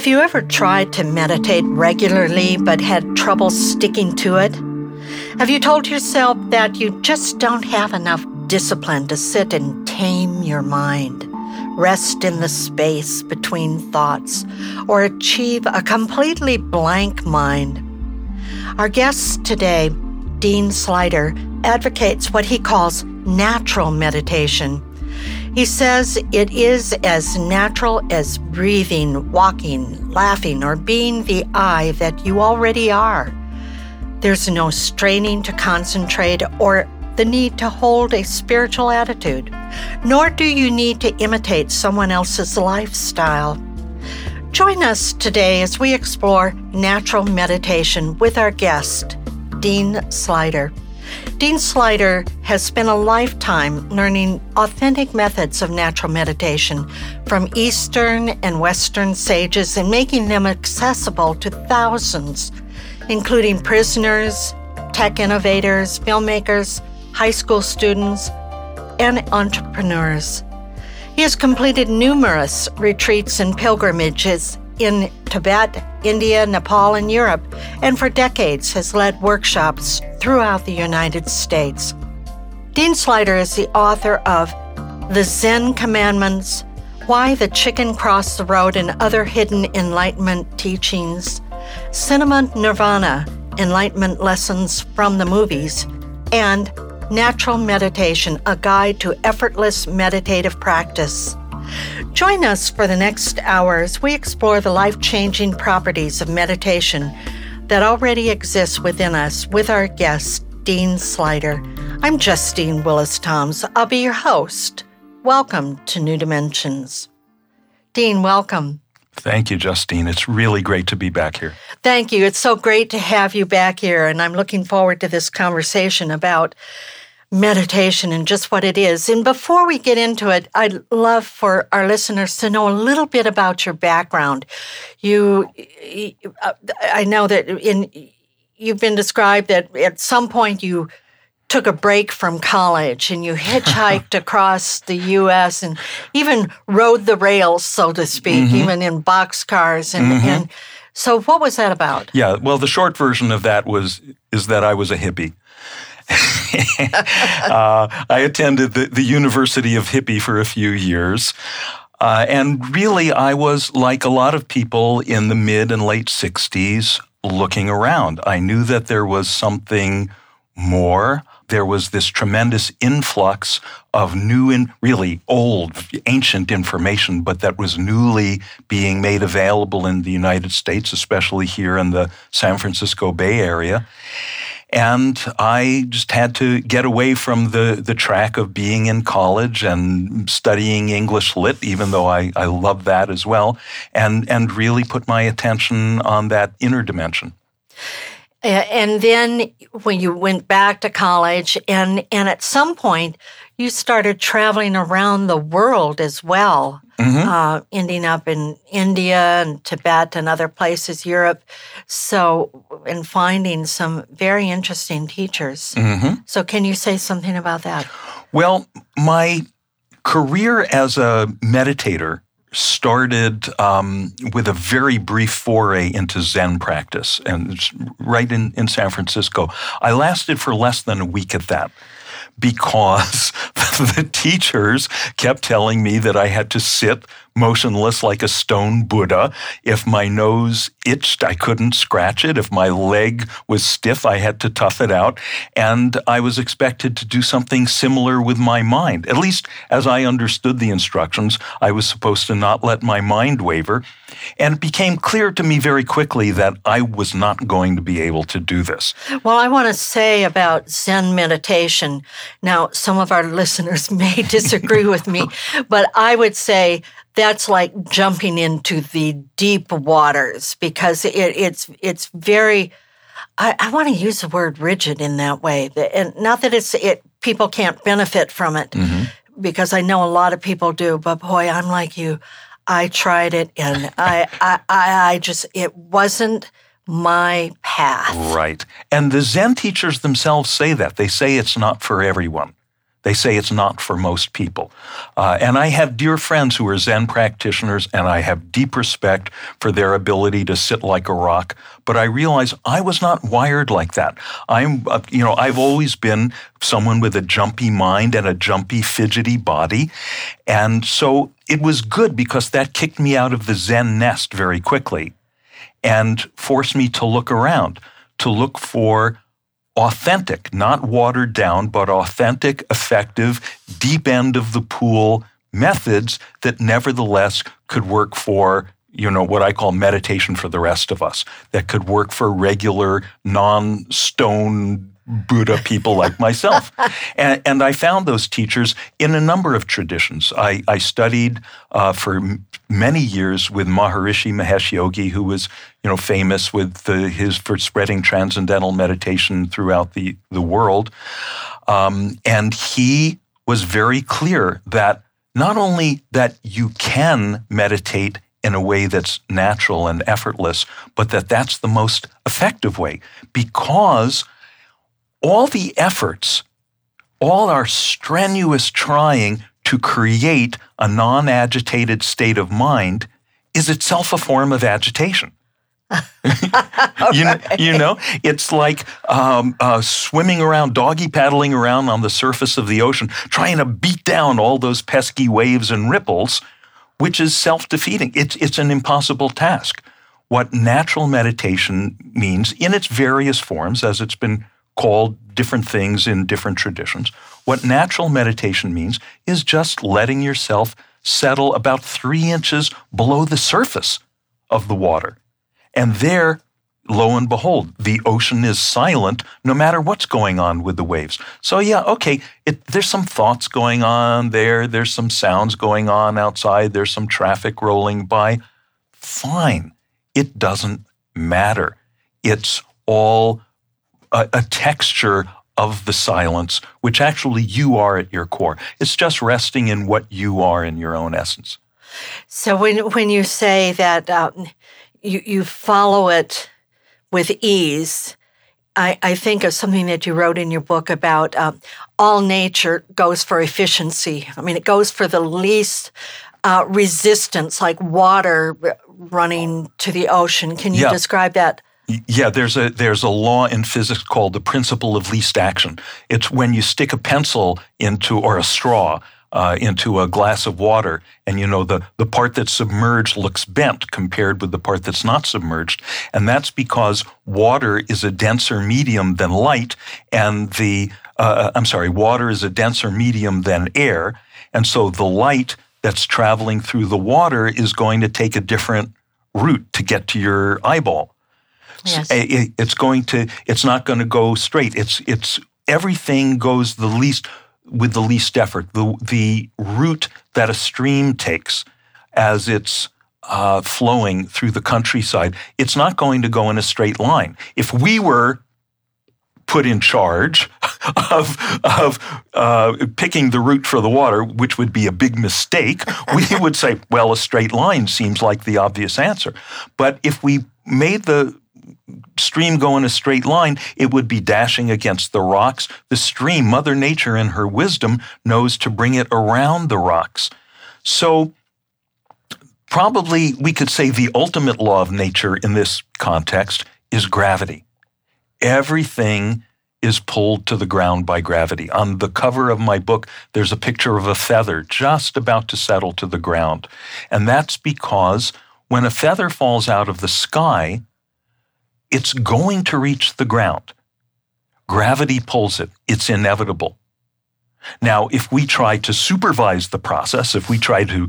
Have you ever tried to meditate regularly but had trouble sticking to it? Have you told yourself that you just don't have enough discipline to sit and tame your mind, rest in the space between thoughts, or achieve a completely blank mind? Our guest today, Dean Sluyter, advocates what he calls natural meditation he says it is as natural as breathing, walking, laughing, or being the I that you already are. There's no straining to concentrate or the need to hold a spiritual attitude, nor do you need to imitate someone else's lifestyle. Join us today as we explore natural meditation with our guest, Dean Sluyter. Dean Sluyter has spent a lifetime learning authentic methods of natural meditation from Eastern and Western sages and making them accessible to thousands, including prisoners, tech innovators, filmmakers, high school students, and entrepreneurs. He has completed numerous retreats and pilgrimages in Tibet, India, Nepal, and Europe, and for decades has led workshops throughout the United States. Dean Sluyter is the author of The Zen Commandments, Why the Chicken Crossed the Road, and Other Hidden Enlightenment Teachings, Cinema Nirvana, Enlightenment Lessons from the Movies, and Natural Meditation, a guide to effortless meditative practice. Join us for the next hour as we explore the life changing properties of meditation that already exists within us with our guest, Dean Sluyter. I'm Justine Willis Toms. I'll be your host. Welcome to New Dimensions. Dean, welcome. Thank you, Justine. It's really great to be back here. Thank you. It's so great to have you back here, and I'm looking forward to this conversation about meditation and just what it is. And before we get into it, I'd love for our listeners to know a little bit about your background. You, I know that in you've been described that at some point you took a break from college and you hitchhiked across the U.S. and even rode the rails, so to speak, mm-hmm. even in boxcars and. Mm-hmm. and so, what was that about? Yeah, well, the short version of that was is that I was a hippie. uh, I attended the, the University of Hippie for a few years. Uh, and really, I was like a lot of people in the mid and late 60s looking around. I knew that there was something more. There was this tremendous influx of new and really old, ancient information, but that was newly being made available in the United States, especially here in the San Francisco Bay Area. And I just had to get away from the, the track of being in college and studying English lit, even though I, I love that as well, and, and really put my attention on that inner dimension. And then when you went back to college, and, and at some point, you started traveling around the world as well, mm-hmm. uh, ending up in India and Tibet and other places, Europe. So, and finding some very interesting teachers. Mm-hmm. So, can you say something about that? Well, my career as a meditator started um, with a very brief foray into Zen practice, and right in, in San Francisco. I lasted for less than a week at that because the teachers kept telling me that I had to sit motionless like a stone Buddha. If my nose itched, I couldn't scratch it. If my leg was stiff, I had to tough it out. And I was expected to do something similar with my mind. At least as I understood the instructions, I was supposed to not let my mind waver. And it became clear to me very quickly that I was not going to be able to do this. Well, I want to say about Zen meditation. Now, some of our listeners may disagree with me, but I would say that's like jumping into the deep waters because it, it's it's very. I, I want to use the word rigid in that way, and not that it's it. People can't benefit from it mm-hmm. because I know a lot of people do. But boy, I'm like you. I tried it, and I, I, I just it wasn't my path. Right, and the Zen teachers themselves say that they say it's not for everyone. They say it's not for most people. Uh, and I have dear friends who are Zen practitioners, and I have deep respect for their ability to sit like a rock. But I realize I was not wired like that. I'm, uh, you know, I've always been someone with a jumpy mind and a jumpy, fidgety body. And so it was good because that kicked me out of the Zen nest very quickly and forced me to look around, to look for authentic, not watered down, but authentic, effective, deep end of the pool methods that nevertheless could work for you know what I call meditation for the rest of us that could work for regular non-stone Buddha people like myself. and, and, I found those teachers in a number of traditions. I, I studied uh, for m- many years with Maharishi Mahesh Yogi, who was you know, famous with the, his for spreading transcendental meditation throughout the, the world. Um, and he was very clear that not only that you can meditate in a way that's natural and effortless, but that that's the most effective way because – all the efforts, all our strenuous trying to create a non agitated state of mind is itself a form of agitation. you, know, you know, it's like um, uh, swimming around, doggy paddling around on the surface of the ocean, trying to beat down all those pesky waves and ripples, which is self defeating. It's, it's an impossible task. What natural meditation means in its various forms, as it's been called different things in different traditions. What natural meditation means is just letting yourself settle about three inches below the surface of the water. And there, lo and behold, the ocean is silent no matter what's going on with the waves. So, yeah, okay, it, there's some thoughts going on there, there's some sounds going on outside, there's some traffic rolling by. Fine. It doesn't matter. It's all a, a texture of the silence, which actually you are at your core. It's just resting in what you are in your own essence. So when when you say that um, you you follow it with ease, I, I, think of something that you wrote in your book about um, all nature goes for efficiency. I mean, it goes for the least uh, resistance, like water running to the ocean. Can you yeah. describe that? Yeah, there's a there's a law in physics called the principle of least action. It's when you stick a pencil into or a straw uh, into a glass of water, and you know the the part that's submerged looks bent compared with the part that's not submerged, and that's because water is a denser medium than light, and the uh, I'm sorry, water is a denser medium than air, and so the light that's traveling through the water is going to take a different route to get to your eyeball. Yes. It's going to. It's not going to go straight. It's it's everything goes the least with the least effort. The the route that a stream takes as it's uh, flowing through the countryside, it's not going to go in a straight line. If we were put in charge of, of uh, picking the route for the water, which would be a big mistake, we would say, well, a straight line seems like the obvious answer. But if we made the stream go in a straight line, it would be dashing against the rocks. The stream, Mother Nature, in her wisdom, knows to bring it around the rocks. So, probably we could say the ultimate law of nature in this context is gravity. Everything is pulled to the ground by gravity. On the cover of my book, there's a picture of a feather just about to settle to the ground. And that's because when a feather falls out of the sky, it's going to reach the ground. Gravity pulls it, it's inevitable. Now, if we try to supervise the process, if we try to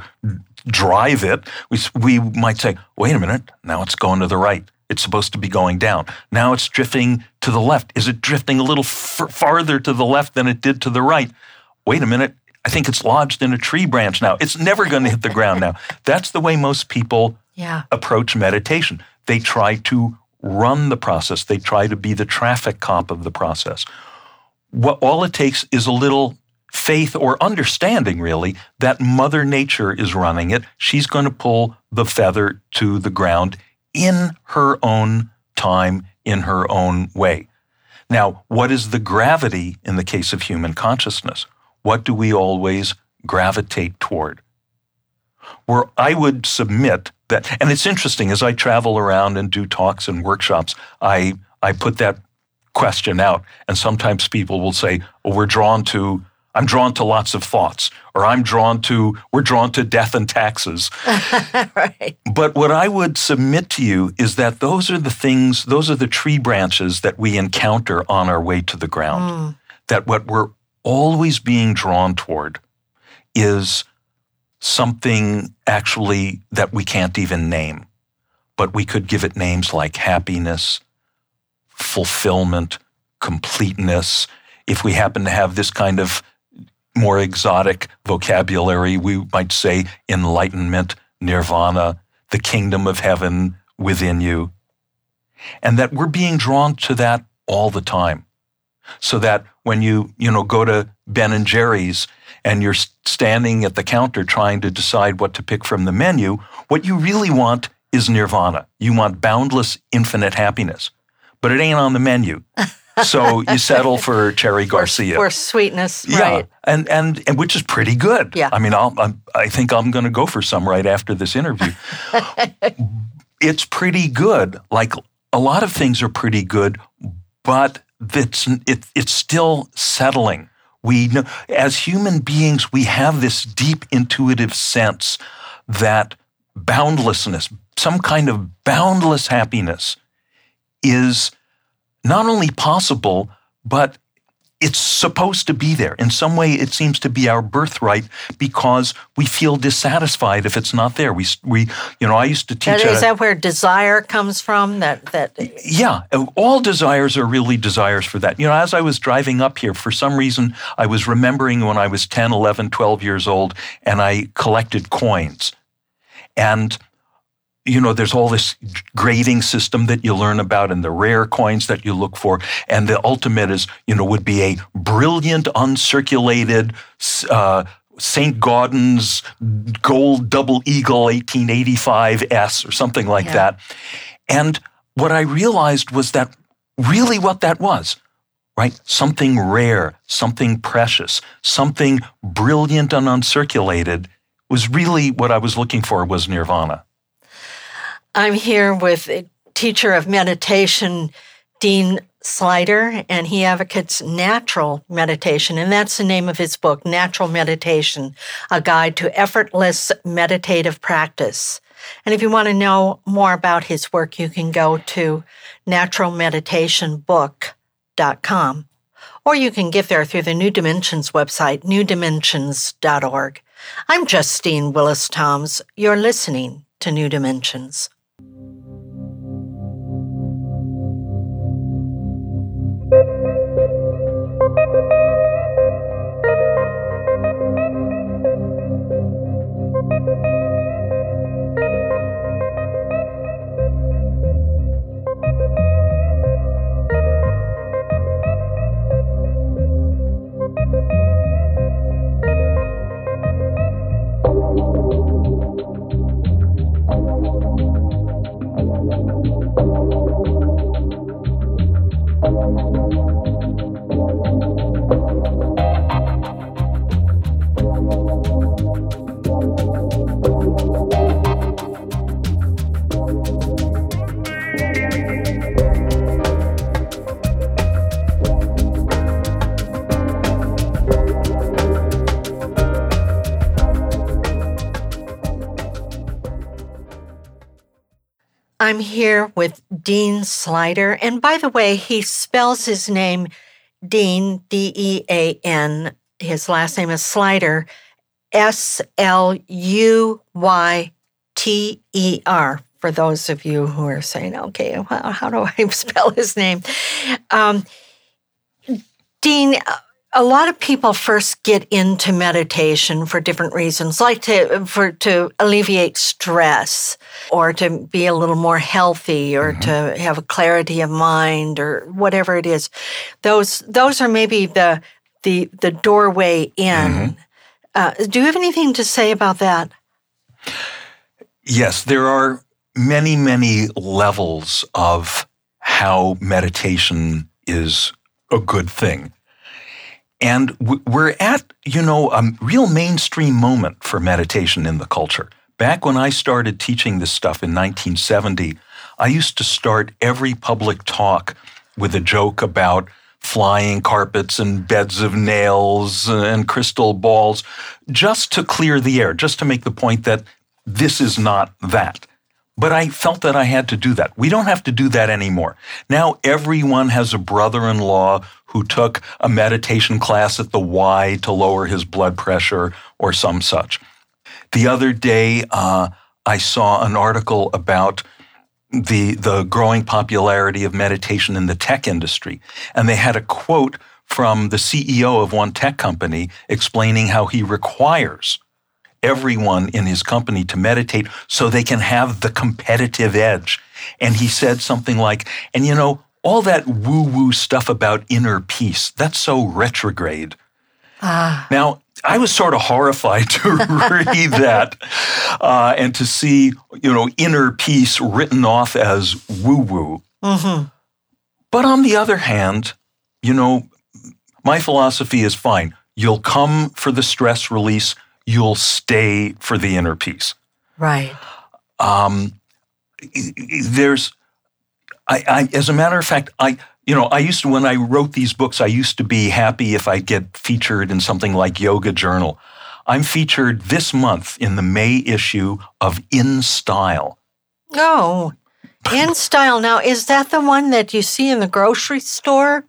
drive it, we, we might say, wait a minute, now it's going to the right. It's supposed to be going down. Now it's drifting to the left. Is it drifting a little f- farther to the left than it did to the right? Wait a minute. I think it's lodged in a tree branch now. It's never going to hit the ground now. That's the way most people yeah. approach meditation. They try to run the process, they try to be the traffic cop of the process. What, all it takes is a little faith or understanding, really, that Mother Nature is running it. She's going to pull the feather to the ground in her own time, in her own way. Now, what is the gravity in the case of human consciousness? What do we always gravitate toward? Where I would submit that, and it's interesting as I travel around and do talks and workshops, I, I put that question out, and sometimes people will say, "Oh, we're drawn to I'm drawn to lots of thoughts, or I'm drawn to, we're drawn to death and taxes. right. But what I would submit to you is that those are the things, those are the tree branches that we encounter on our way to the ground. Mm. That what we're always being drawn toward is something actually that we can't even name, but we could give it names like happiness, fulfillment, completeness. If we happen to have this kind of more exotic vocabulary, we might say enlightenment, nirvana, the kingdom of heaven within you. And that we're being drawn to that all the time. So that when you, you know, go to Ben and Jerry's and you're standing at the counter trying to decide what to pick from the menu, what you really want is nirvana. You want boundless, infinite happiness. But it ain't on the menu. so you settle for Cherry Garcia. For, sweetness, yeah, right. And, and, and which is pretty good. Yeah. I mean, I'll, I'm, I think I'm going to go for some right after this interview. it's pretty good. Like a lot of things are pretty good, but it's, it, it's still settling. We know, as human beings, we have this deep intuitive sense that boundlessness, some kind of boundless happiness, is not only possible, but it's supposed to be there. In some way, it seems to be our birthright because we feel dissatisfied if it's not there. We, we, you know, I used to teach. Is that where desire comes from? That that. Yeah, all desires are really desires for that. You know, as I was driving up here, for some reason, I was remembering when I was 10, 11, 12 years old, and I collected coins, and you know, there's all this grading system that you learn about and the rare coins that you look for. And the ultimate is, you know, would be a brilliant, uncirculated, uh, St. Gaudens gold double eagle 1885 S or something like yeah. that. And what I realized was that really what that was, right? Something rare, something precious, something brilliant and uncirculated was really what I was looking for was nirvana. I'm here with teacher of meditation, Dean Sluyter, and he advocates natural meditation. And that's the name of his book, Natural Meditation A Guide to Effortless Meditative Practice. And if you want to know more about his work, you can go to naturalmeditationbook.com. Or you can get there through the New Dimensions website, newdimensions.org. I'm Justine Willis Toms. You're listening to New Dimensions. I'm here with Dean Sluyter. And by the way, he spells his name Dean, D E A N. His last name is Sluyter, S L U Y T E R. For those of you who are saying, okay, well, how do I spell his name? Um, Dean, a lot of people first get into meditation for different reasons, like to for to alleviate stress or to be a little more healthy or mm-hmm. to have a clarity of mind or whatever it is. Those those are maybe the the the doorway in. Mm-hmm. Uh, do you have anything to say about that? Yes, there are many many levels of how meditation is a good thing. And we're at, you know, a real mainstream moment for meditation in the culture. Back when I started teaching this stuff in 1970, I used to start every public talk with a joke about flying carpets and beds of nails and crystal balls, just to clear the air, just to make the point that this is not that. But I felt that I had to do that. We don't have to do that anymore. Now everyone has a brother in law who took a meditation class at the Y to lower his blood pressure or some such. The other day, uh, I saw an article about the, the growing popularity of meditation in the tech industry. And they had a quote from the CEO of one tech company explaining how he requires everyone in his company to meditate so they can have the competitive edge. And he said something like, and you know, all that woo woo stuff about inner peace, that's so retrograde. Ah. Now, I was sort of horrified to read that uh, and to see, you know, inner peace written off as woo woo. Mm-hmm. But on the other hand, you know, my philosophy is fine. You'll come for the stress release, you'll stay for the inner peace. Right. Um, there's, I, I, as a matter of fact, I, you know, I used to, when I wrote these books, I used to be happy if I get featured in something like Yoga Journal. I'm featured this month in the May issue of In Style. Oh, In Style. Now, is that the one that you see in the grocery store?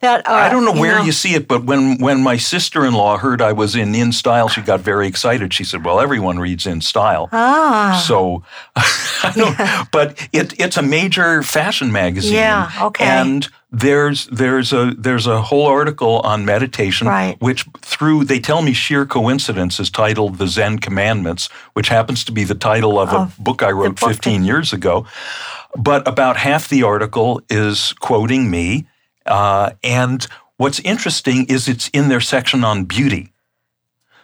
That uh, I don't know where you, know, you, see it, but when when my sister in law heard I was in In Style, she got very excited. She said, "Well, everyone reads In Style." Ah. So, I don't. Yeah. But it it's a major fashion magazine. Yeah. Okay. And there's there's a there's a whole article on meditation, right. which through they tell me sheer coincidence is titled "The Zen Commandments," which happens to be the title of, of a book I wrote book 15 years ago. But about half the article is quoting me uh, and what's interesting is it's in their section on beauty.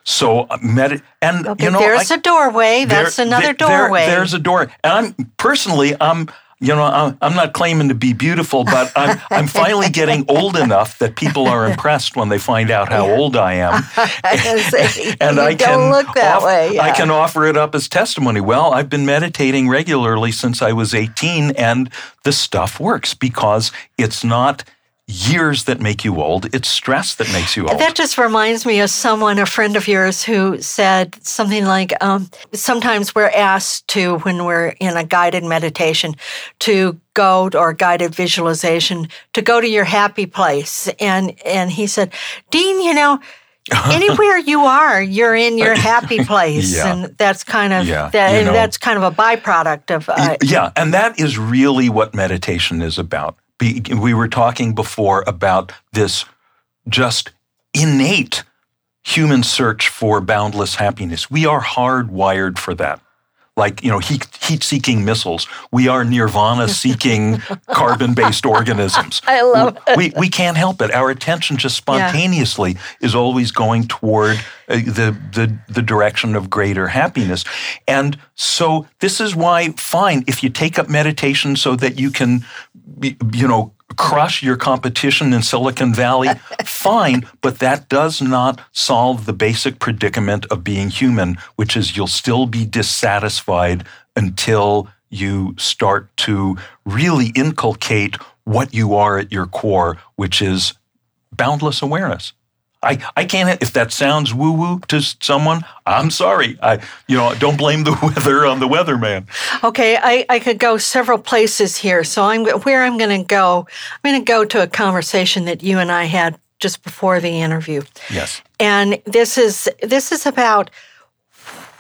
So, uh, med- and okay, you know, there's I, a doorway. That's there, another doorway. There, there's a door, and I'm personally, I'm you know, I'm, I'm not claiming to be beautiful, but I'm, I'm finally getting old enough that people are impressed when they find out how old I am. I and I can look that off, way. Yeah. I can offer it up as testimony. Well, I've been meditating regularly since I was 18, and the stuff works because it's not years that make you old. It's stress that makes you old. That just reminds me of someone, a friend of yours, who said something like, um, sometimes we're asked to, when we're in a guided meditation, to go or guided visualization, to go to your happy place. And, and he said, Dean, you know, anywhere you are, you're in your happy place, yeah. and that's kind of yeah, that, you know, that's kind of a byproduct of uh, yeah, and that is really what meditation is about we were talking before about this just innate human search for boundless happiness. We are hardwired for that. Like, you know, heat, seeking missiles. We are nirvana seeking carbon based organisms. I love it. We, we can't help it. Our attention just spontaneously yeah. is always going toward uh, the, the, the direction of greater happiness. And so, this is why, fine, if you take up meditation so that you can you know, crush your competition in Silicon Valley, fine, but that does not solve the basic predicament of being human, which is you'll still be dissatisfied until you start to really inculcate what you are at your core, which is boundless awareness. I, I can't, if that sounds woo woo to someone, I'm sorry. I, you know, don't blame the weather on the weatherman. Okay, I, I could go several places here. So I'm where I'm going to go. I'm going to go to a conversation that you and I had just before the interview. Yes. And this is this is about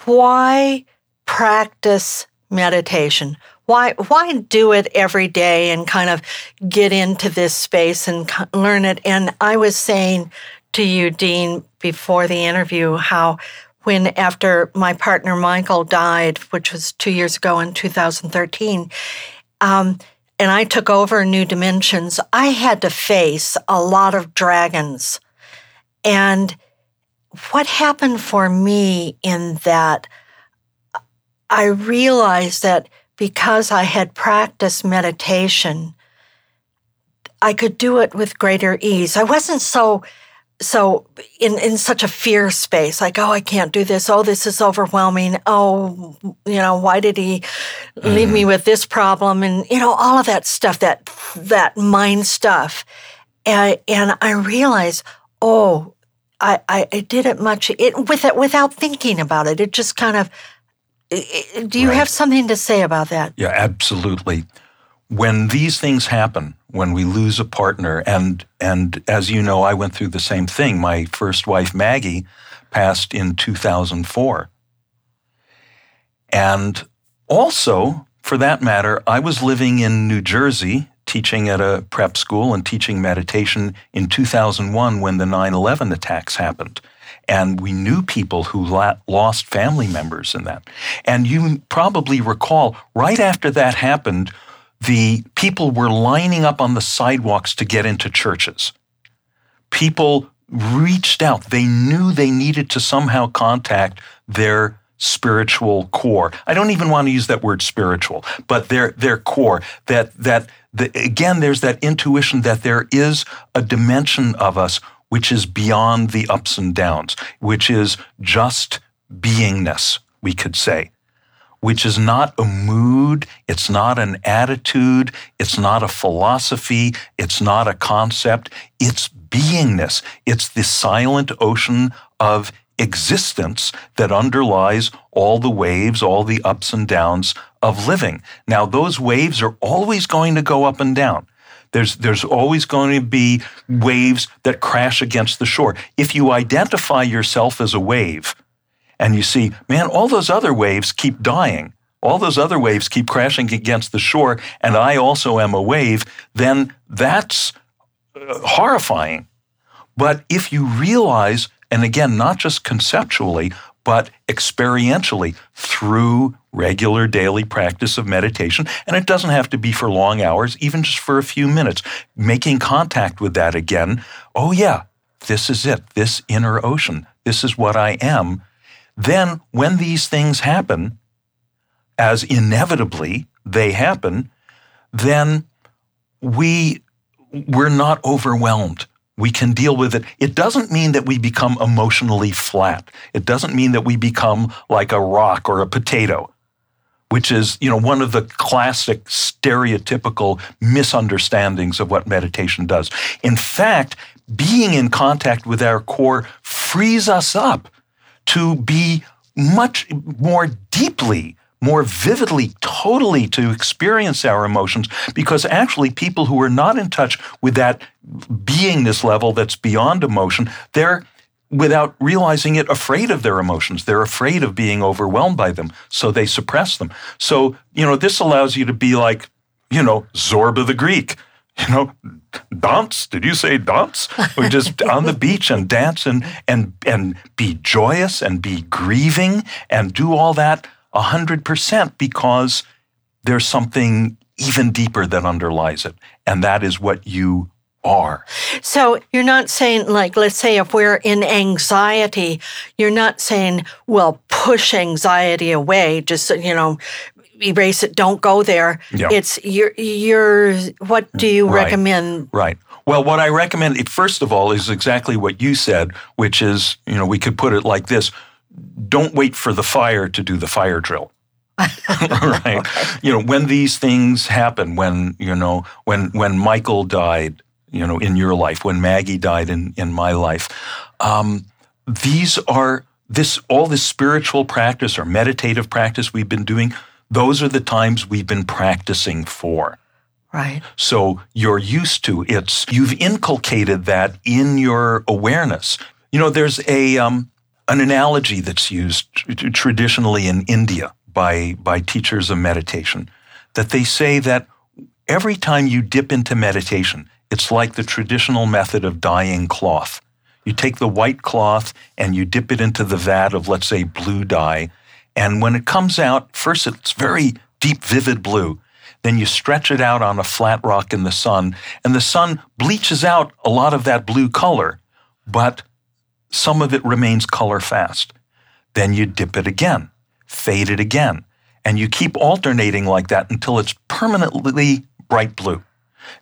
why practice meditation. Why why do it every day and kind of get into this space and learn it? And I was saying to you, Dean, before the interview, how when after my partner Michael died, which was two years ago in 2013, um, and I took over New Dimensions, I had to face a lot of dragons. And what happened for me in that, I realized that because I had practiced meditation, I could do it with greater ease. I wasn't so so in in such a fear space like oh i can't do this. Oh this is overwhelming. Oh you know why did he leave mm. me with this problem? And you know all of that stuff that that mind stuff. And, and i realized oh I, I, I did it much it with it without thinking about it. It just kind of do you right. have something to say about that? Yeah absolutely when these things happen, when we lose a partner, and and as you know, I went through the same thing. My first wife, Maggie, passed in 2004. And also, for that matter, I was living in New Jersey, teaching at a prep school and teaching meditation in 2001 when the 9 11 attacks happened. And we knew people who lost family members in that. And you probably recall, right after that happened, the people were lining up on the sidewalks to get into churches. People reached out. They knew they needed to somehow contact their spiritual core. I don't even want to use that word spiritual, but their their core. That that the, again, there's that intuition that there is a dimension of us which is beyond the ups and downs, which is just beingness, we could say which is not a mood, it's not an attitude, it's not a philosophy, it's not a concept, it's beingness. It's the silent ocean of existence that underlies all the waves, all the ups and downs of living. Now, those waves are always going to go up and down. There's, there's always going to be waves that crash against the shore. If you identify yourself as a wave, and you see, man, all those other waves keep dying. All those other waves keep crashing against the shore, and I also am a wave, then that's uh, horrifying. But if you realize, and again, not just conceptually, but experientially through regular daily practice of meditation. And it doesn't have to be for long hours, even just for a few minutes, making contact with that again. Oh, yeah, this is it, this inner ocean. This is what I am. Then, when these things happen, as inevitably they happen, then we we're not overwhelmed. We can deal with it. It doesn't mean that we become emotionally flat. It doesn't mean that we become like a rock or a potato, which is, you know, one of the classic stereotypical misunderstandings of what meditation does. In fact, being in contact with our core frees us up to be much more deeply, more vividly, totally to experience our emotions because actually people who are not in touch with that beingness level that's beyond emotion, they're without realizing it afraid of their emotions. They're afraid of being overwhelmed by them, so they suppress them. So, you know, this allows you to be like, you know, Zorba the Greek you know, dance. Did you say dance? We just on the beach and dance and and and be joyous and be grieving and do all that a hundred percent because there's something even deeper that underlies it, and that is what you are. So you're not saying, like, let's say if we're in anxiety, you're not saying, well, push anxiety away, just, you know, erase it. Don't go there. Yeah. It's your your. What do you right. recommend? Right. Well, what I recommend, first of all, is exactly what you said, which is, you know, we could put it like this: Don't wait for the fire to do the fire drill. right. Okay. You know, when these things happen, when you know, when when Michael died, you know, in your life, when Maggie died in in my life, Um, these are this all this spiritual practice or meditative practice we've been doing. Those are the times we've been practicing for. Right. So you're used to it's you've inculcated that in your awareness. You know, there's a um, an analogy that's used traditionally in India by by teachers of meditation that they say that every time you dip into meditation, it's like the traditional method of dyeing cloth. You take the white cloth and you dip it into the vat of, let's say, blue dye. And when it comes out, first it's very deep, vivid blue. Then you stretch it out on a flat rock in the sun, and the sun bleaches out a lot of that blue color, but some of it remains color fast. Then you dip it again, fade it again, and you keep alternating like that until it's permanently bright blue.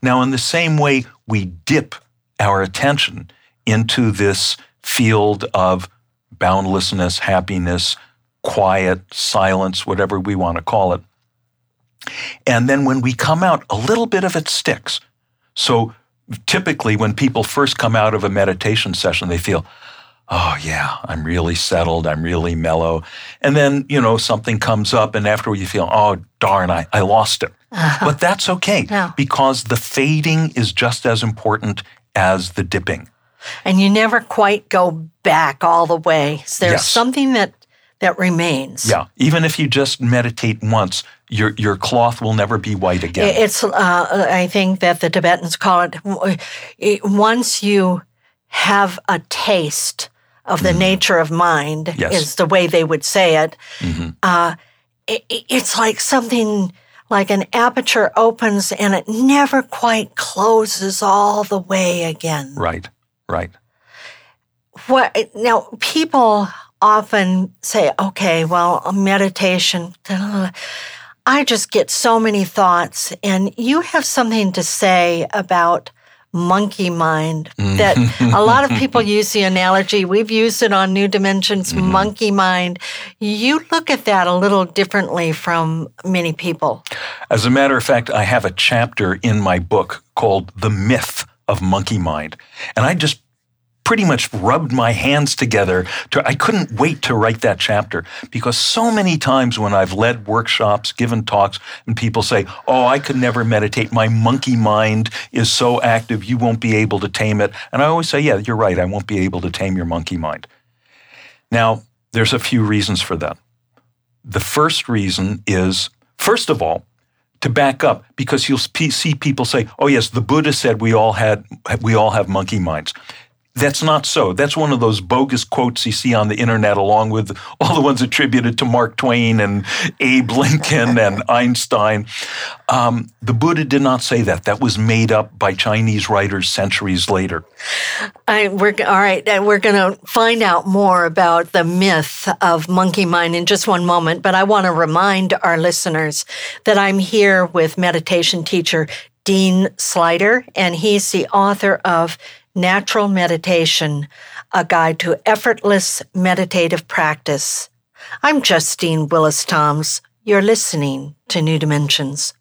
Now, in the same way, we dip our attention into this field of boundlessness, happiness, quiet, silence, whatever we want to call it. And then when we come out, a little bit of it sticks. So typically, when people first come out of a meditation session, they feel, oh, yeah, I'm really settled, I'm really mellow. And then, you know, something comes up, and after you feel, oh, darn, I, I lost it. Uh-huh. But that's okay yeah. because the fading is just as important as the dipping. And you never quite go back all the way. So there's Yes. something that that remains. Yeah, even if you just meditate once, your your cloth will never be white again. It's, uh, I think that the Tibetans call it, once you have a taste of the nature of mind. Yes. is the way they would say it. Mm-hmm. Uh, it. It's like something, like an aperture opens and it never quite closes all the way again. Right, right. What now? People often say, "Okay, well, meditation." I just get so many thoughts, and you have something to say about monkey mind mm. that a lot of people use the analogy. We've used it on New Dimensions, mm-hmm. monkey mind. You look at that a little differently from many people. As a matter of fact, I have a chapter in my book called The Myth of Monkey Mind. And I just pretty much rubbed my hands together to I couldn't wait to write that chapter because so many times when I've led workshops, given talks and people say, "Oh, I could never meditate. My monkey mind is so active, you won't be able to tame it." And I always say, "Yeah, you're right. I won't be able to tame your monkey mind." Now, there's a few reasons for that. The first reason is first of all, to back up because you'll see people say, "Oh yes, the Buddha said we all had we all have monkey minds." That's not so. That's one of those bogus quotes you see on the internet, along with all the ones attributed to Mark Twain and Abe Lincoln and Einstein. Um, the Buddha did not say that. That was made up by Chinese writers centuries later. I, we're all right. We're going to find out more about the myth of monkey mind in just one moment. But I want to remind our listeners that I'm here with meditation teacher Dean Sluyter, and he's the author of Natural Meditation: A Guide to Effortless Meditative Practice. I'm Justine Willis Toms. You're listening to New Dimensions.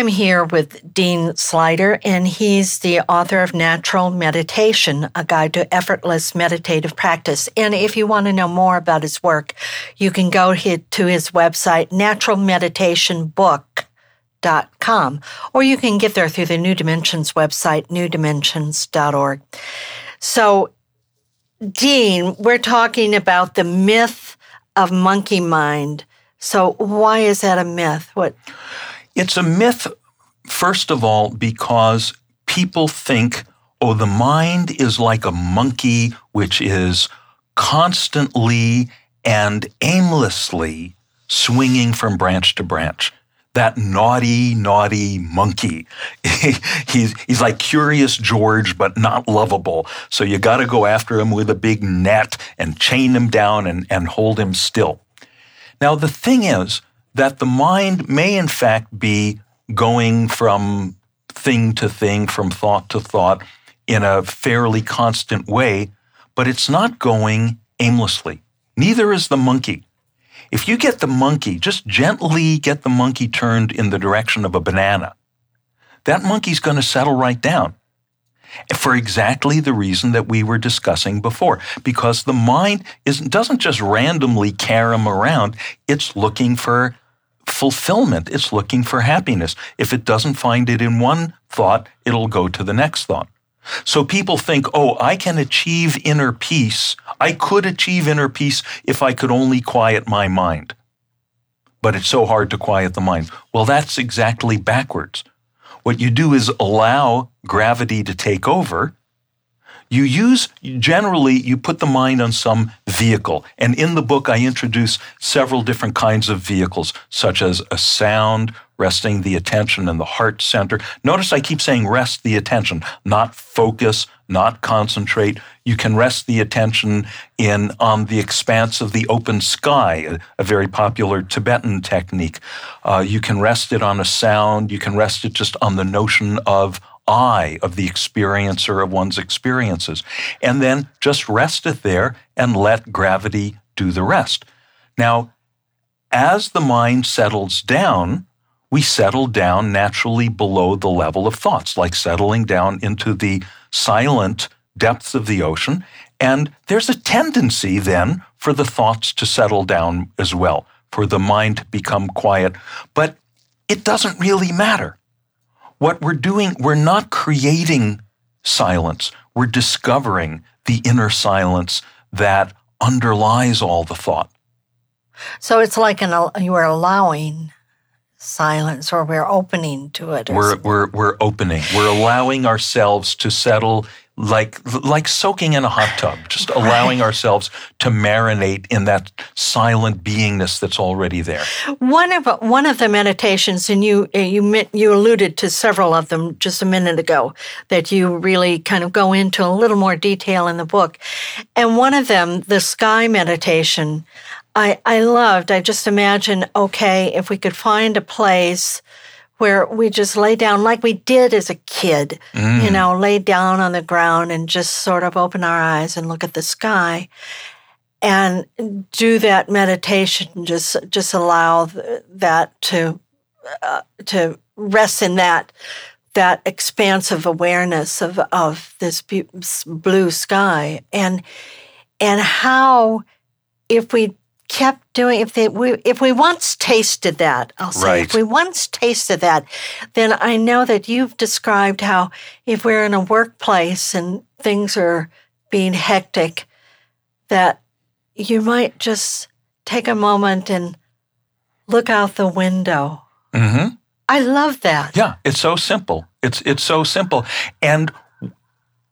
I'm here with Dean Sluyter, and he's the author of Natural Meditation, a guide to effortless meditative practice. And if you want to know more about his work, you can go to his website, naturalmeditationbook.com, or you can get there through the New Dimensions website, newdimensions.org. So, Dean, we're talking about the myth of monkey mind. So, why is that a myth? What? It's a myth, first of all, because people think, oh, the mind is like a monkey which is constantly and aimlessly swinging from branch to branch. that naughty, naughty monkey. he's, he's like Curious George, but not lovable. So you got to go after him with a big net and chain him down and, and hold him still. Now, the thing is that the mind may, in fact, be going from thing to thing, from thought to thought in a fairly constant way, but it's not going aimlessly. Neither is the monkey. If you get the monkey, just gently get the monkey turned in the direction of a banana, that monkey's going to settle right down for exactly the reason that we were discussing before. Because the mind is, doesn't just randomly carry carom around, it's looking for fulfillment, it's looking for happiness. If it doesn't find it in one thought, it'll go to the next thought. So people think, oh, I can achieve inner peace. I could achieve inner peace if I could only quiet my mind. But it's so hard to quiet the mind. Well, that's exactly backwards. What you do is allow gravity to take over. You use, generally, you put the mind on some vehicle. And in the book, I introduce several different kinds of vehicles, such as a sound, resting the attention in the heart center. Notice I keep saying rest the attention, not focus, not concentrate. You can rest the attention in on the expanse of the open sky, a, very popular Tibetan technique. Uh, you can rest it on a sound. You can rest it just on the notion of I, of the experiencer of one's experiences. And then just rest it there and let gravity do the rest. Now, as the mind settles down, we settle down naturally below the level of thoughts, like settling down into the silent depths of the ocean. And there's a tendency then for the thoughts to settle down as well, for the mind to become quiet. But it doesn't really matter. What we're doing, we're not creating silence, we're discovering the inner silence that underlies all the thought. So it's like an, you are allowing silence or we're opening to it. We're, we're, we're opening. We're allowing ourselves to settle like like soaking in a hot tub, just allowing ourselves to marinate in that silent beingness that's already there. One of one of the meditations, and you eh, you you alluded to several of them just a minute ago, that you really kind of go into a little more detail in the book, and one of them, the sky meditation. I, I loved. I just imagine, okay, if we could find a place where we just lay down like we did as a kid, mm. you know, lay down on the ground and just sort of open our eyes and look at the sky and do that meditation. Just just allow that to uh, to rest in that that expansive awareness of of this blue sky and and how if we kept doing if they we, if we once tasted that i'll say right. if we once tasted that then i know that you've described how if we're in a workplace and things are being hectic that you might just take a moment and look out the window mm-hmm. i love that yeah it's so simple it's it's so simple and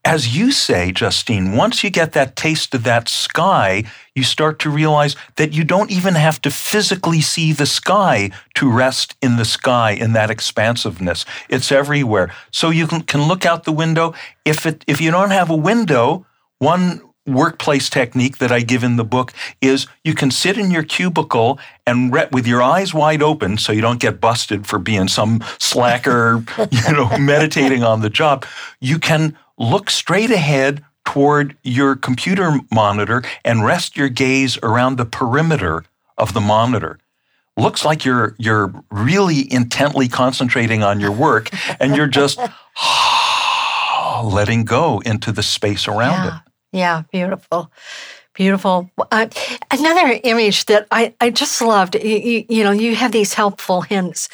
as you say, Justine, once you get that taste of that sky, you start to realize that you don't even have to physically see the sky to rest in the sky in that expansiveness. It's everywhere. So you can, can look out the window. If it if you don't have a window, one workplace technique that I give in the book is you can sit in your cubicle and re- with your eyes wide open so you don't get busted for being some slacker, you know, meditating on the job. You can look straight ahead toward your computer monitor and rest your gaze around the perimeter of the monitor. Looks like you're you're really intently concentrating on your work and you're just letting go into the space around yeah. it. Yeah, beautiful. Beautiful. Uh, another image that I, I just loved, you, you, know, you have these helpful hints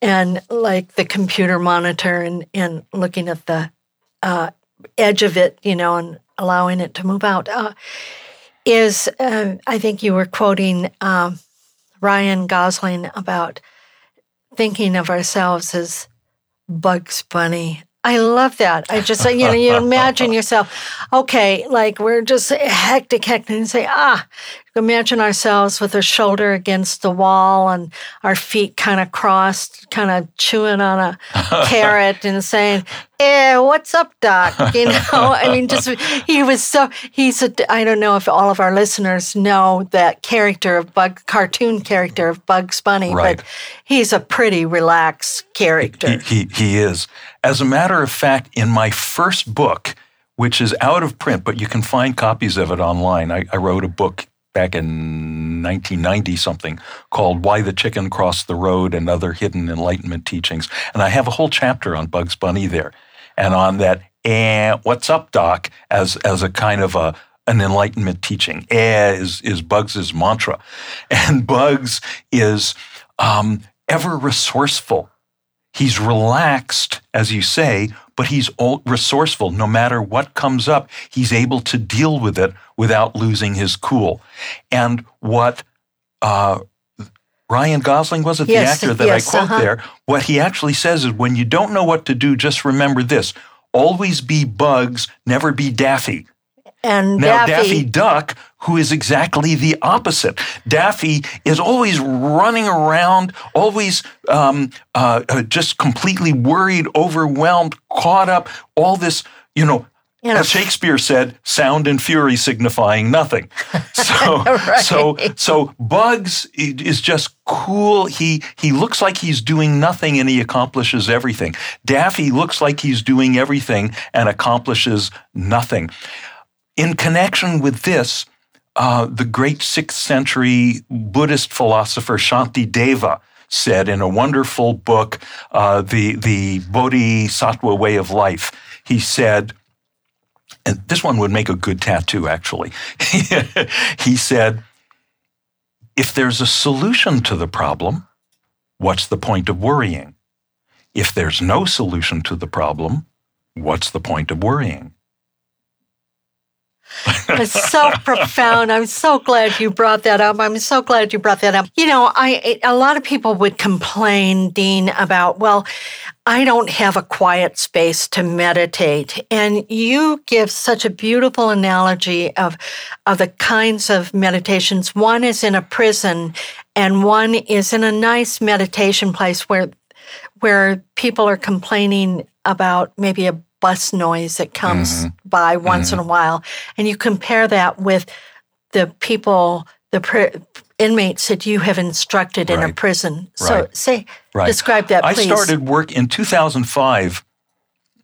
and like the computer monitor and, and looking at the uh, edge of it, you know, and allowing it to move out. Uh, is uh, I think you were quoting um, Ryan Gosling about thinking of ourselves as Bugs Bunny. I love that. I just, you know, you imagine yourself, okay, like we're just hectic, hectic, and say, ah, imagine ourselves with our shoulder against the wall and our feet kind of crossed, kind of chewing on a carrot and saying, "Eh, what's up, Doc?" You know, I mean, just he was so he's a. I don't know if all of our listeners know that character of Bug, cartoon character of Bugs Bunny, Right. but he's a pretty relaxed character. He, he, he is. As a matter of fact, in my first book, which is out of print, but you can find copies of it online, I, I wrote a book back in 1990 something called Why the Chicken Crossed the Road and Other Hidden Enlightenment Teachings. And I have a whole chapter on Bugs Bunny there and on that, eh, what's up, Doc, as, as a kind of a, an enlightenment teaching. Eh is, is Bugs's mantra. And Bugs is um, ever resourceful. He's relaxed, as you say, but he's all resourceful. No matter what comes up, he's able to deal with it without losing his cool. And what uh, Ryan Gosling was it Yes, the actor that yes, I quote uh-huh. there? What he actually says is, when you don't know what to do, just remember this: always be Bugs, never be Daffy. And Now, Daffy, Daffy Duck, who is exactly the opposite. Daffy is always running around, always um, uh, uh, just completely worried, overwhelmed, caught up, all this, you know. You know, As Shakespeare said, sound and fury signifying nothing. So, Right. so, so Bugs is just cool. He he looks like he's doing nothing and he accomplishes everything. Daffy looks like he's doing everything and accomplishes nothing. In connection with this, uh, the great sixth century Buddhist philosopher Shantideva said in a wonderful book, uh, the, the Bodhisattva Way of Life, he said, and this one would make a good tattoo actually. he said, if there's a solution to the problem, what's the point of worrying? If there's no solution to the problem, what's the point of worrying? It's so profound. I'm so glad you brought that up. I'm so glad you brought that up. You know, I a lot of people would complain, Dean, about well, I don't have a quiet space to meditate, and you give such a beautiful analogy of of the kinds of meditations. One is in a prison, and one is in a nice meditation place where where people are complaining about maybe a bus noise that comes by once in a while, and you compare that with the people, the pr- inmates that you have instructed in a prison. So, Right. say, Right. describe that, I please. started work in 2005.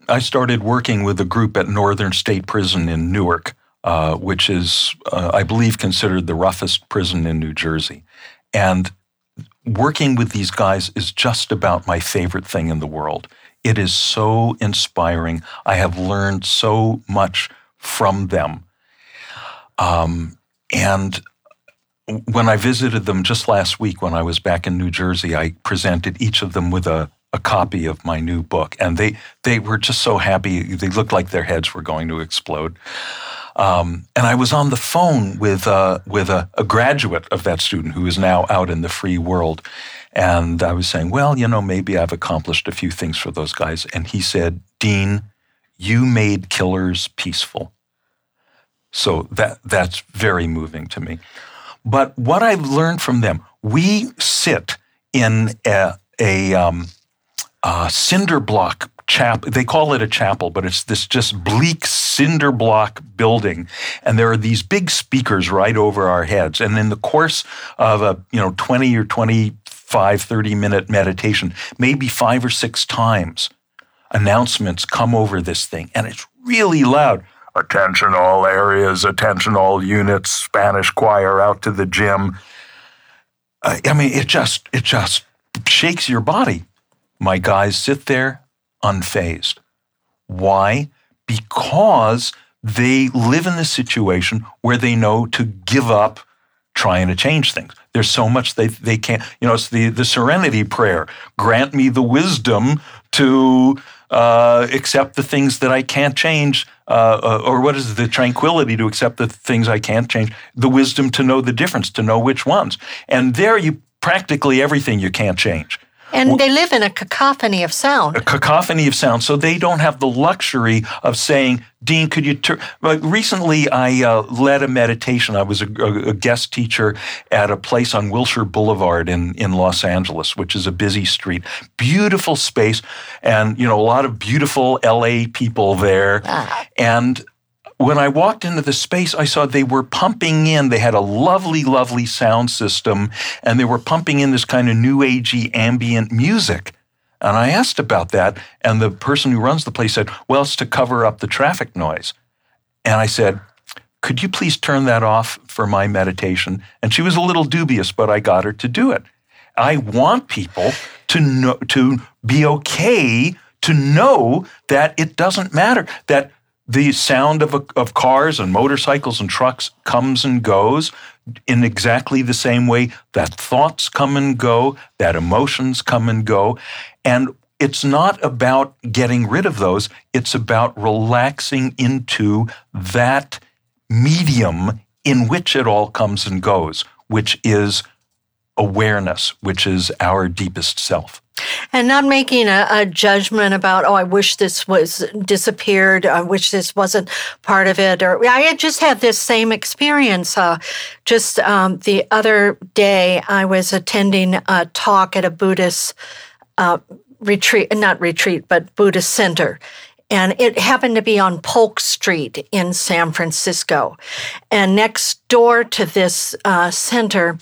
I started working with a group at Northern State Prison in Newark, uh, which is, uh, I believe, considered the roughest prison in New Jersey. And working with these guys is just about my favorite thing in the world. It is so inspiring. I have learned so much from them. Um, and when I visited them just last week, when I was back in New Jersey, I presented each of them with a, a copy of my new book, and they they were just so happy. They looked like their heads were going to explode. Um, and I was on the phone with uh, with a, a graduate of that student who is now out in the free world, and I was saying, well, you know, maybe I've accomplished a few things for those guys. And he said, Dean, you made killers peaceful. So that that's very moving to me. But what I've learned from them, we sit in a, a, um, a cinder block chapel. They call it a chapel, but it's this just bleak cinder block building, and there are these big speakers right over our heads. And in the course of a you know 20 or 25, 30 minute meditation, maybe five or six times, announcements come over this thing, and it's really loud. Attention all areas, attention all units, Spanish choir out to the gym. I mean, it just it just shakes your body. My guys sit there unfazed. Why? Because they live in a situation where they know to give up trying to change things. There's so much they they can't. You know, it's the the Serenity Prayer. Grant me the wisdom to uh, accept the things that I can't change, uh, uh, or what is it, the tranquility to accept the things I can't change. The wisdom to know the difference, to know which ones. And there, you practically everything you can't change. And well, they live in a cacophony of sound. A cacophony of sound. So they don't have the luxury of saying, Dean, could you turn? Recently, I uh, led a meditation. I was a, a, guest teacher at a place on Wilshire Boulevard in, in Los Angeles, which is a busy street. Beautiful space, and you know a lot of beautiful LA people there. Ah. And when I walked into the space, I saw they were pumping in. They had a lovely, lovely sound system, and they were pumping in this kind of new agey ambient music. And I asked about that, and the person who runs the place said, Well, it's to cover up the traffic noise. And I said, Could you please turn that off for my meditation? And she was a little dubious, but I got her to do it. I want people to know, to be okay to know that it doesn't matter that the sound of, of cars and motorcycles and trucks comes and goes in exactly the same way that thoughts come and go, that emotions come and go. And it's not about getting rid of those, it's about relaxing into that medium in which it all comes and goes, which is awareness, which is our deepest self. And not making a, a, judgment about, oh, I wish this was disappeared. I wish this wasn't part of it. Or I just had this same experience. Uh, just um, the other day, I was attending a talk at a Buddhist uh, retreat, not retreat, but Buddhist center. And it happened to be on Polk Street in San Francisco. And next door to this uh, center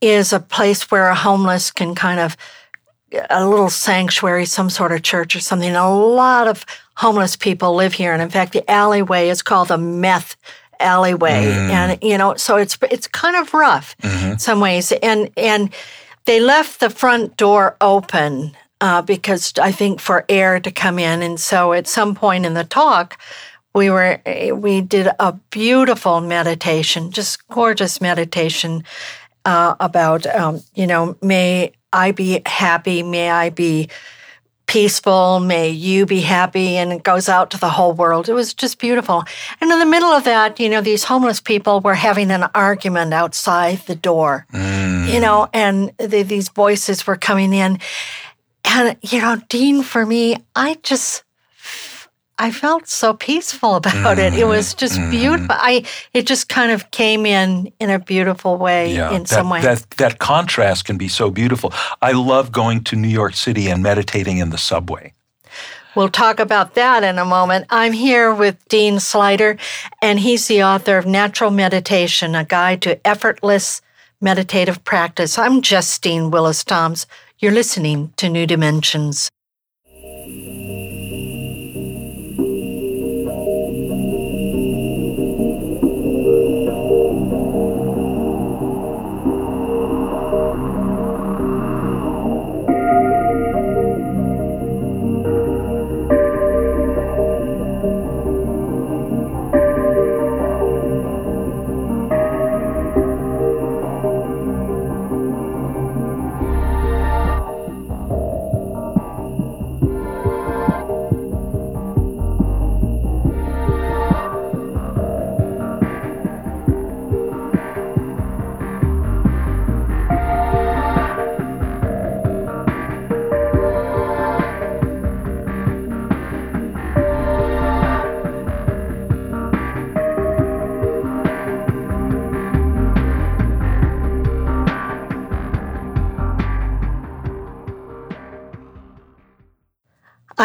is a place where a homeless can kind of a little sanctuary, some sort of church or something. A lot of homeless people live here, and in fact, the alleyway is called the meth alleyway, mm. and you know, so it's it's kind of rough mm-hmm. in some ways. And and they left the front door open uh, because I think for air to come in, and so at some point in the talk. We were we did a beautiful meditation, just gorgeous meditation uh, about um, you know may I be happy. May I be peaceful. May you be happy. And it goes out to the whole world. It was just beautiful. And in the middle of that, you know, these homeless people were having an argument outside the door, mm. you know, and the, these voices were coming in. And, you know, Dean, for me, I just I felt so peaceful about it. It was just mm. beautiful. I it just kind of came in in a beautiful way yeah, in that, some way. That that contrast can be so beautiful. I love going to New York City and meditating in the subway. We'll talk about that in a moment. I'm here with Dean Sluyter, and he's the author of Natural Meditation, a guide to effortless meditative practice. I'm Justine Willis Toms. You're listening to New Dimensions.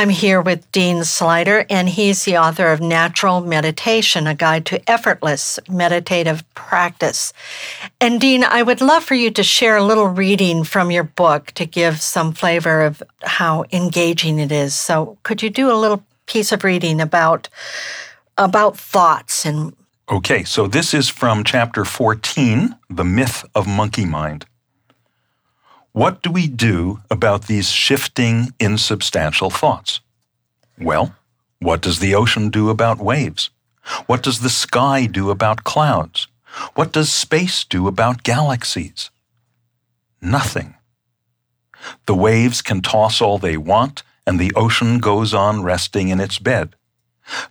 I'm here with Dean Sluyter, and he's the author of Natural Meditation, a guide to effortless meditative practice. And Dean, I would love for you to share a little reading from your book to give some flavor of how engaging it is. So, could you do a little piece of reading about about thoughts and Okay, so this is from chapter 14, The Myth of Monkey Mind. What do we do about these shifting, insubstantial thoughts? Well, what does the ocean do about waves? What does the sky do about clouds? What does space do about galaxies? Nothing. The waves can toss all they want, and the ocean goes on resting in its bed.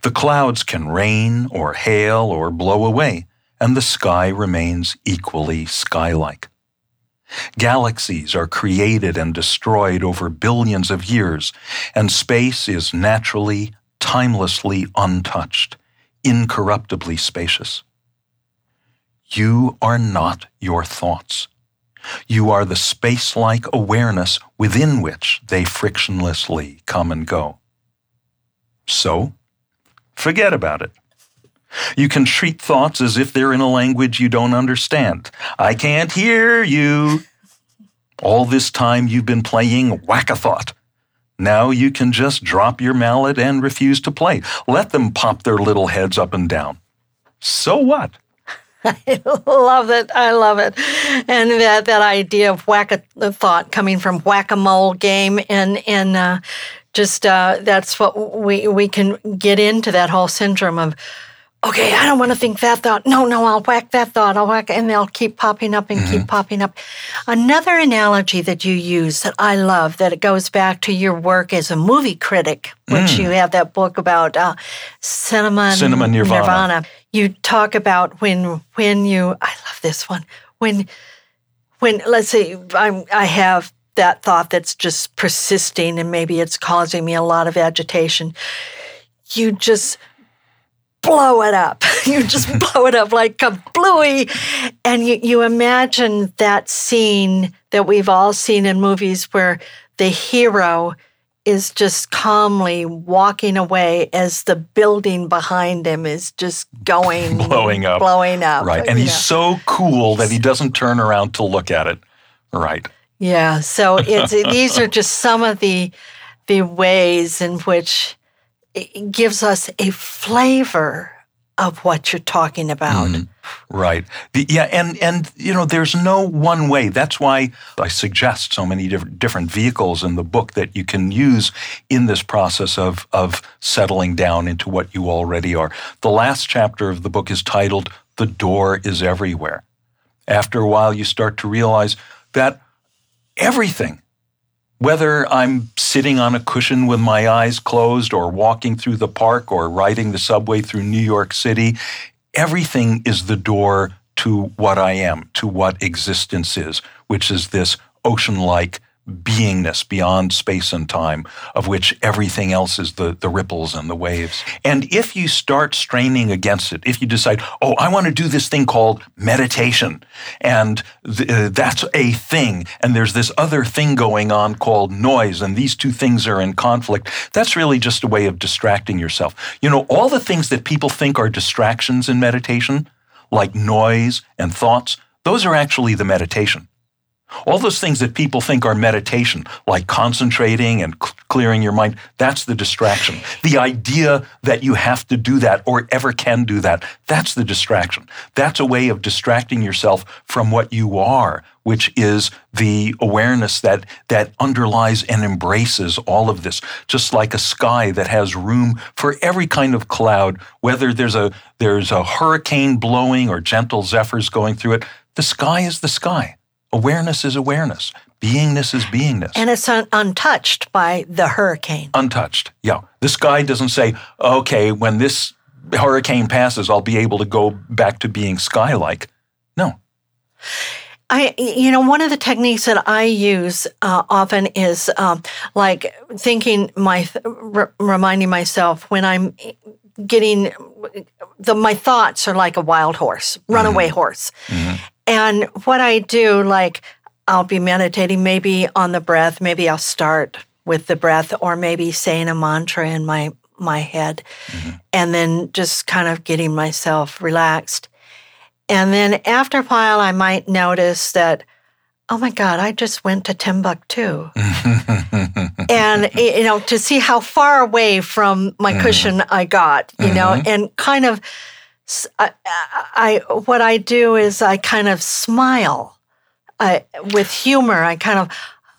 The clouds can rain or hail or blow away, and the sky remains equally sky like. Galaxies are created and destroyed over billions of years, and space is naturally, timelessly untouched, incorruptibly spacious. You are not your thoughts. You are the space like awareness within which they frictionlessly come and go. So, forget about it. You can treat thoughts as if they're in a language you don't understand. I can't hear you. All this time you've been playing whack a thought. Now you can just drop your mallet and refuse to play. Let them pop their little heads up and down. So what? I love it. I love it. And that, that idea of whack a thought coming from whack a mole game and, and, uh, just uh, that's what we we can get into that whole syndrome of okay i don't want to think that thought no no i'll whack that thought i'll whack and they'll keep popping up and mm-hmm. keep popping up another analogy that you use that i love that it goes back to your work as a movie critic which mm. you have that book about uh, cinema, cinema nirvana. nirvana you talk about when when you i love this one when when let's say I'm, i have that thought that's just persisting and maybe it's causing me a lot of agitation you just blow it up. You just blow it up like a bluey and you, you imagine that scene that we've all seen in movies where the hero is just calmly walking away as the building behind him is just going blowing up. blowing up. Right. And he's know. so cool that he doesn't turn around to look at it. Right. Yeah. So it's these are just some of the the ways in which it gives us a flavor of what you're talking about. Mm, right. The, yeah, and and you know, there's no one way. That's why I suggest so many different different vehicles in the book that you can use in this process of of settling down into what you already are. The last chapter of the book is titled "The Door is Everywhere." After a while, you start to realize that everything whether I'm sitting on a cushion with my eyes closed or walking through the park or riding the subway through New York City, everything is the door to what I am, to what existence is, which is this ocean like beingness beyond space and time, of which everything else is the, the ripples and the waves. And if you start straining against it, if you decide, oh, I want to do this thing called meditation, and th- uh, that's a thing, and there's this other thing going on called noise, and these two things are in conflict, that's really just a way of distracting yourself. You know, all the things that people think are distractions in meditation, like noise and thoughts, those are actually the meditation. All those things that people think are meditation, like concentrating and cl- clearing your mind, that's the distraction. The idea that you have to do that or ever can do that, that's the distraction. That's a way of distracting yourself from what you are, which is the awareness that, that underlies and embraces all of this, just like a sky that has room for every kind of cloud, whether there's a, there's a hurricane blowing or gentle zephyrs going through it, the sky is the sky. Awareness is awareness. Beingness is beingness. And it's un- untouched by the hurricane. Untouched, yeah. This guy doesn't say, okay, when this hurricane passes, I'll be able to go back to being sky like. No. I, you know, one of the techniques that I use uh, often is um, like thinking my, r- reminding myself when I'm getting the my thoughts are like a wild horse, runaway mm-hmm. horse, mm-hmm. And what I do, like, I'll be meditating maybe on the breath. Maybe I'll start with the breath, or maybe saying a mantra in my my head, mm-hmm. and then just kind of getting myself relaxed. And then after a while, I might notice that, oh my God, I just went to Timbuktu. and, you know, to see how far away from my mm-hmm. cushion I got, you mm-hmm. know, and kind of I, I, what I do is I kind of smile I, with humor. I kind of,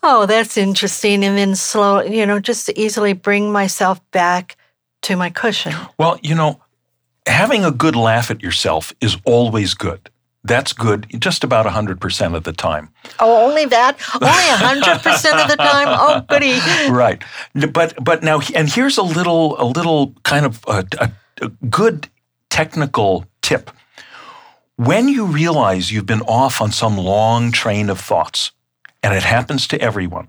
oh, that's interesting, and then slow, you know, just to easily bring myself back to my cushion. Well, you know, having a good laugh at yourself is always good. That's good just about 100% of the time. Oh, only that? Only 100% of the time? Oh, goody. Right. But but now and here's a little a little kind of a, a, a good technical tip. When you realize you've been off on some long train of thoughts, and it happens to everyone,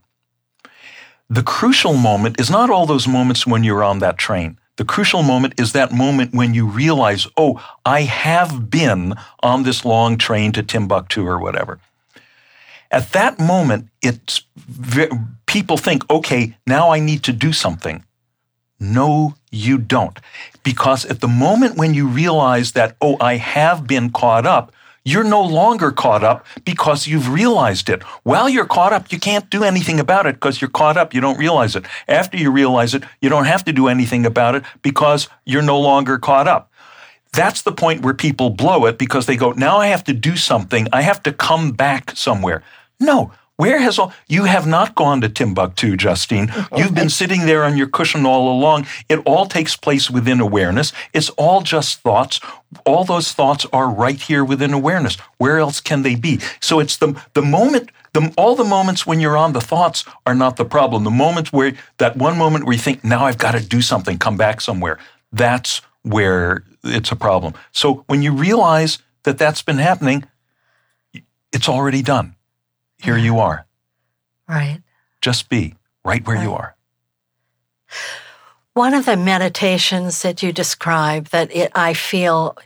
the crucial moment is not all those moments when you're on that train. The crucial moment is that moment when you realize, oh, I have been on this long train to Timbuktu or whatever. At that moment, it's people think, okay, now I need to do something. No, you don't. Because at the moment when you realize that, oh, I have been caught up, you're no longer caught up because you've realized it. While you're caught up, you can't do anything about it because you're caught up. You don't realize it. After you realize it, you don't have to do anything about it because you're no longer caught up. That's the point where people blow it because they go, now I have to do something. I have to come back somewhere. No, where has all you have not gone to Timbuktu, Justine? You've been sitting there on your cushion all along. It all takes place within awareness. It's all just thoughts. All those thoughts are right here within awareness. Where else can they be? So it's the the moment the, all the moments when you're on the thoughts are not the problem. The moments where that one moment where you think, now I've got to do something, come back somewhere, that's where it's a problem. So when you realize that that's been happening, it's already done. Here you are. Right. Just be right where right. you are. One of the meditations that you describe that it, I feel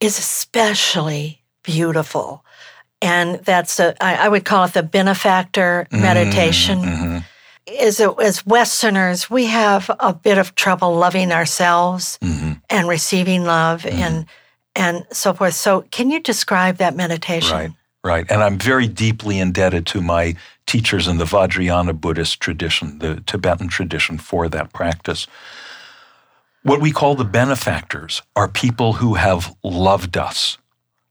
is especially beautiful, and that's a, I, I would call it the benefactor mm-hmm. meditation. Mm-hmm. Is it, as Westerners, we have a bit of trouble loving ourselves mm-hmm. and receiving love mm-hmm. and and so forth. So, can you describe that meditation? Right. Right. And I'm very deeply indebted to my teachers in the Vajrayana Buddhist tradition, the Tibetan tradition, for that practice. What we call the benefactors are people who have loved us.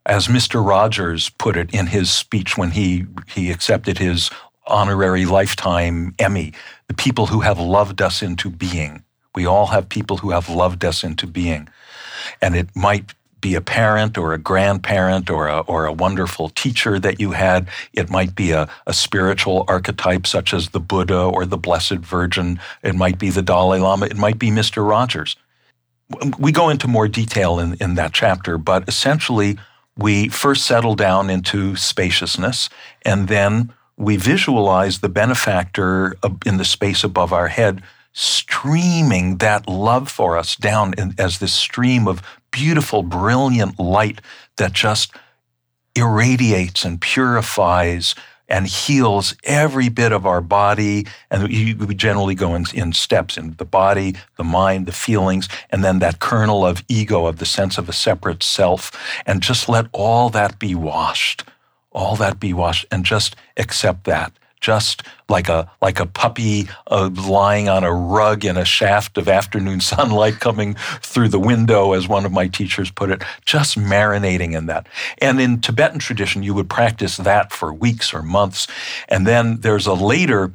As Mr. Rogers put it in his speech when he, he accepted his honorary lifetime Emmy, the people who have loved us into being. We all have people who have loved us into being. And it might be a parent or a grandparent or a, or a wonderful teacher that you had. It might be a, a spiritual archetype such as the Buddha or the Blessed Virgin. It might be the Dalai Lama. It might be Mr. Rogers. We go into more detail in, in that chapter, but essentially, we first settle down into spaciousness and then we visualize the benefactor in the space above our head streaming that love for us down as this stream of beautiful, brilliant light that just irradiates and purifies and heals every bit of our body. And we generally go in, in, steps in the body, the mind, the feelings, and then that kernel of ego, of the sense of a separate self. And just let all that be washed, all that be washed, and just accept that just like a like a puppy uh, lying on a rug in a shaft of afternoon sunlight coming through the window, as one of my teachers put it, just marinating in that. And in Tibetan tradition, you would practice that for weeks or months, and then there's a later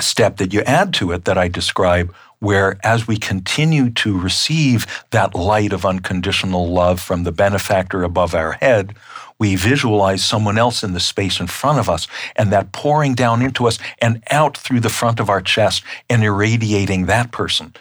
step that you add to it that I describe where as we continue to receive that light of unconditional love from the benefactor above our head, we visualize someone else in the space in front of us and that pouring down into us and out through the front of our chest and irradiating that person.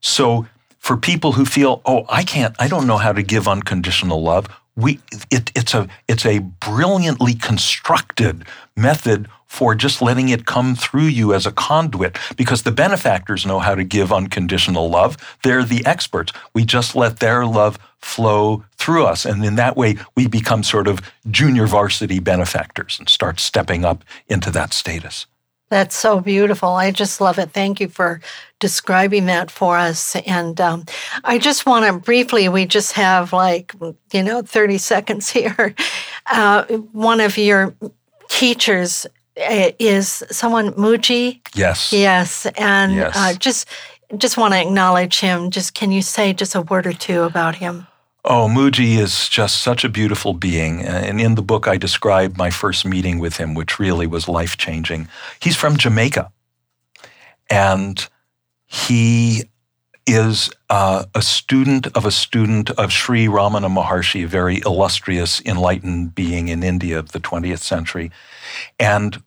So for people who feel, oh, I can't, I don't know how to give unconditional love, we, it, it's, a, it's a brilliantly constructed method for just letting it come through you as a conduit because the benefactors know how to give unconditional love. They're the experts. We just let their love flow through us. And in that way, we become sort of junior varsity benefactors and start stepping up into that status. That's so beautiful. I just love it. Thank you for describing that for us. And um, I just want to briefly, we just have like, you know, 30 seconds here. Uh, one of your teachers is someone Mooji? Yes. Yes, and yes. Uh, just just want to acknowledge him. Just can you say just a word or two about him? Oh, Mooji is just such a beautiful being. And in the book, I describe my first meeting with him, which really was life changing. He's from Jamaica. And he is uh, a student of a student of Sri Ramana Maharshi, a very illustrious, enlightened being in India of the 20th century. And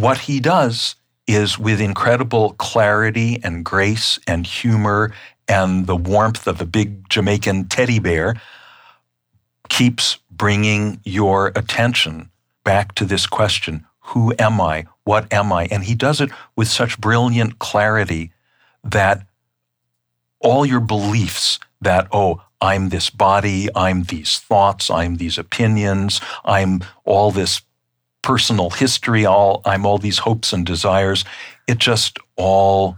what he does is with incredible clarity and grace and humor and the warmth of a big Jamaican teddy bear, keeps bringing your attention back to this question Who am I? What am I? And he does it with such brilliant clarity that all your beliefs that, oh, I'm this body, I'm these thoughts, I'm these opinions, I'm all this personal history, all I'm all these hopes and desires. It just all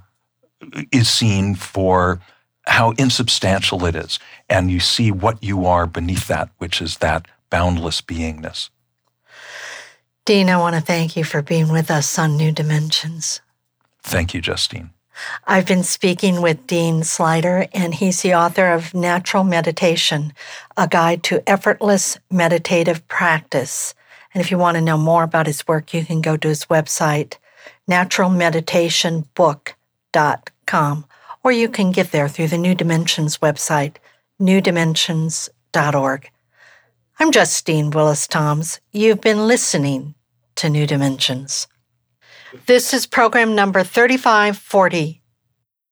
is seen for how insubstantial it is. And you see what you are beneath that, which is that boundless beingness. Dean, I want to thank you for being with us on New Dimensions. Thank you, Justine. I've been speaking with Dean Sluyter, and he's the author of Natural Meditation, a guide to effortless meditative practice. And if you want to know more about his work, you can go to his website, naturalmeditationbook.com, or you can get there through the New Dimensions website, newdimensions.org. I'm Justine Willis Toms. You've been listening to New Dimensions. This is program number 3540.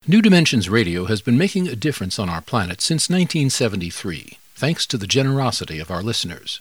New Dimensions Radio has been making a difference on our planet since 1973, thanks to the generosity of our listeners.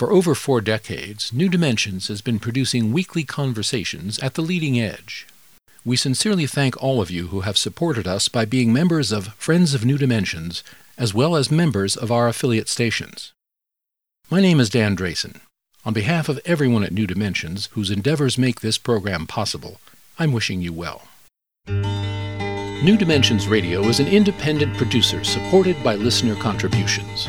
For over four decades, New Dimensions has been producing weekly conversations at the leading edge. We sincerely thank all of you who have supported us by being members of Friends of New Dimensions, as well as members of our affiliate stations. My name is Dan Drayson. On behalf of everyone at New Dimensions whose endeavors make this program possible, I'm wishing you well. New Dimensions Radio is an independent producer supported by listener contributions.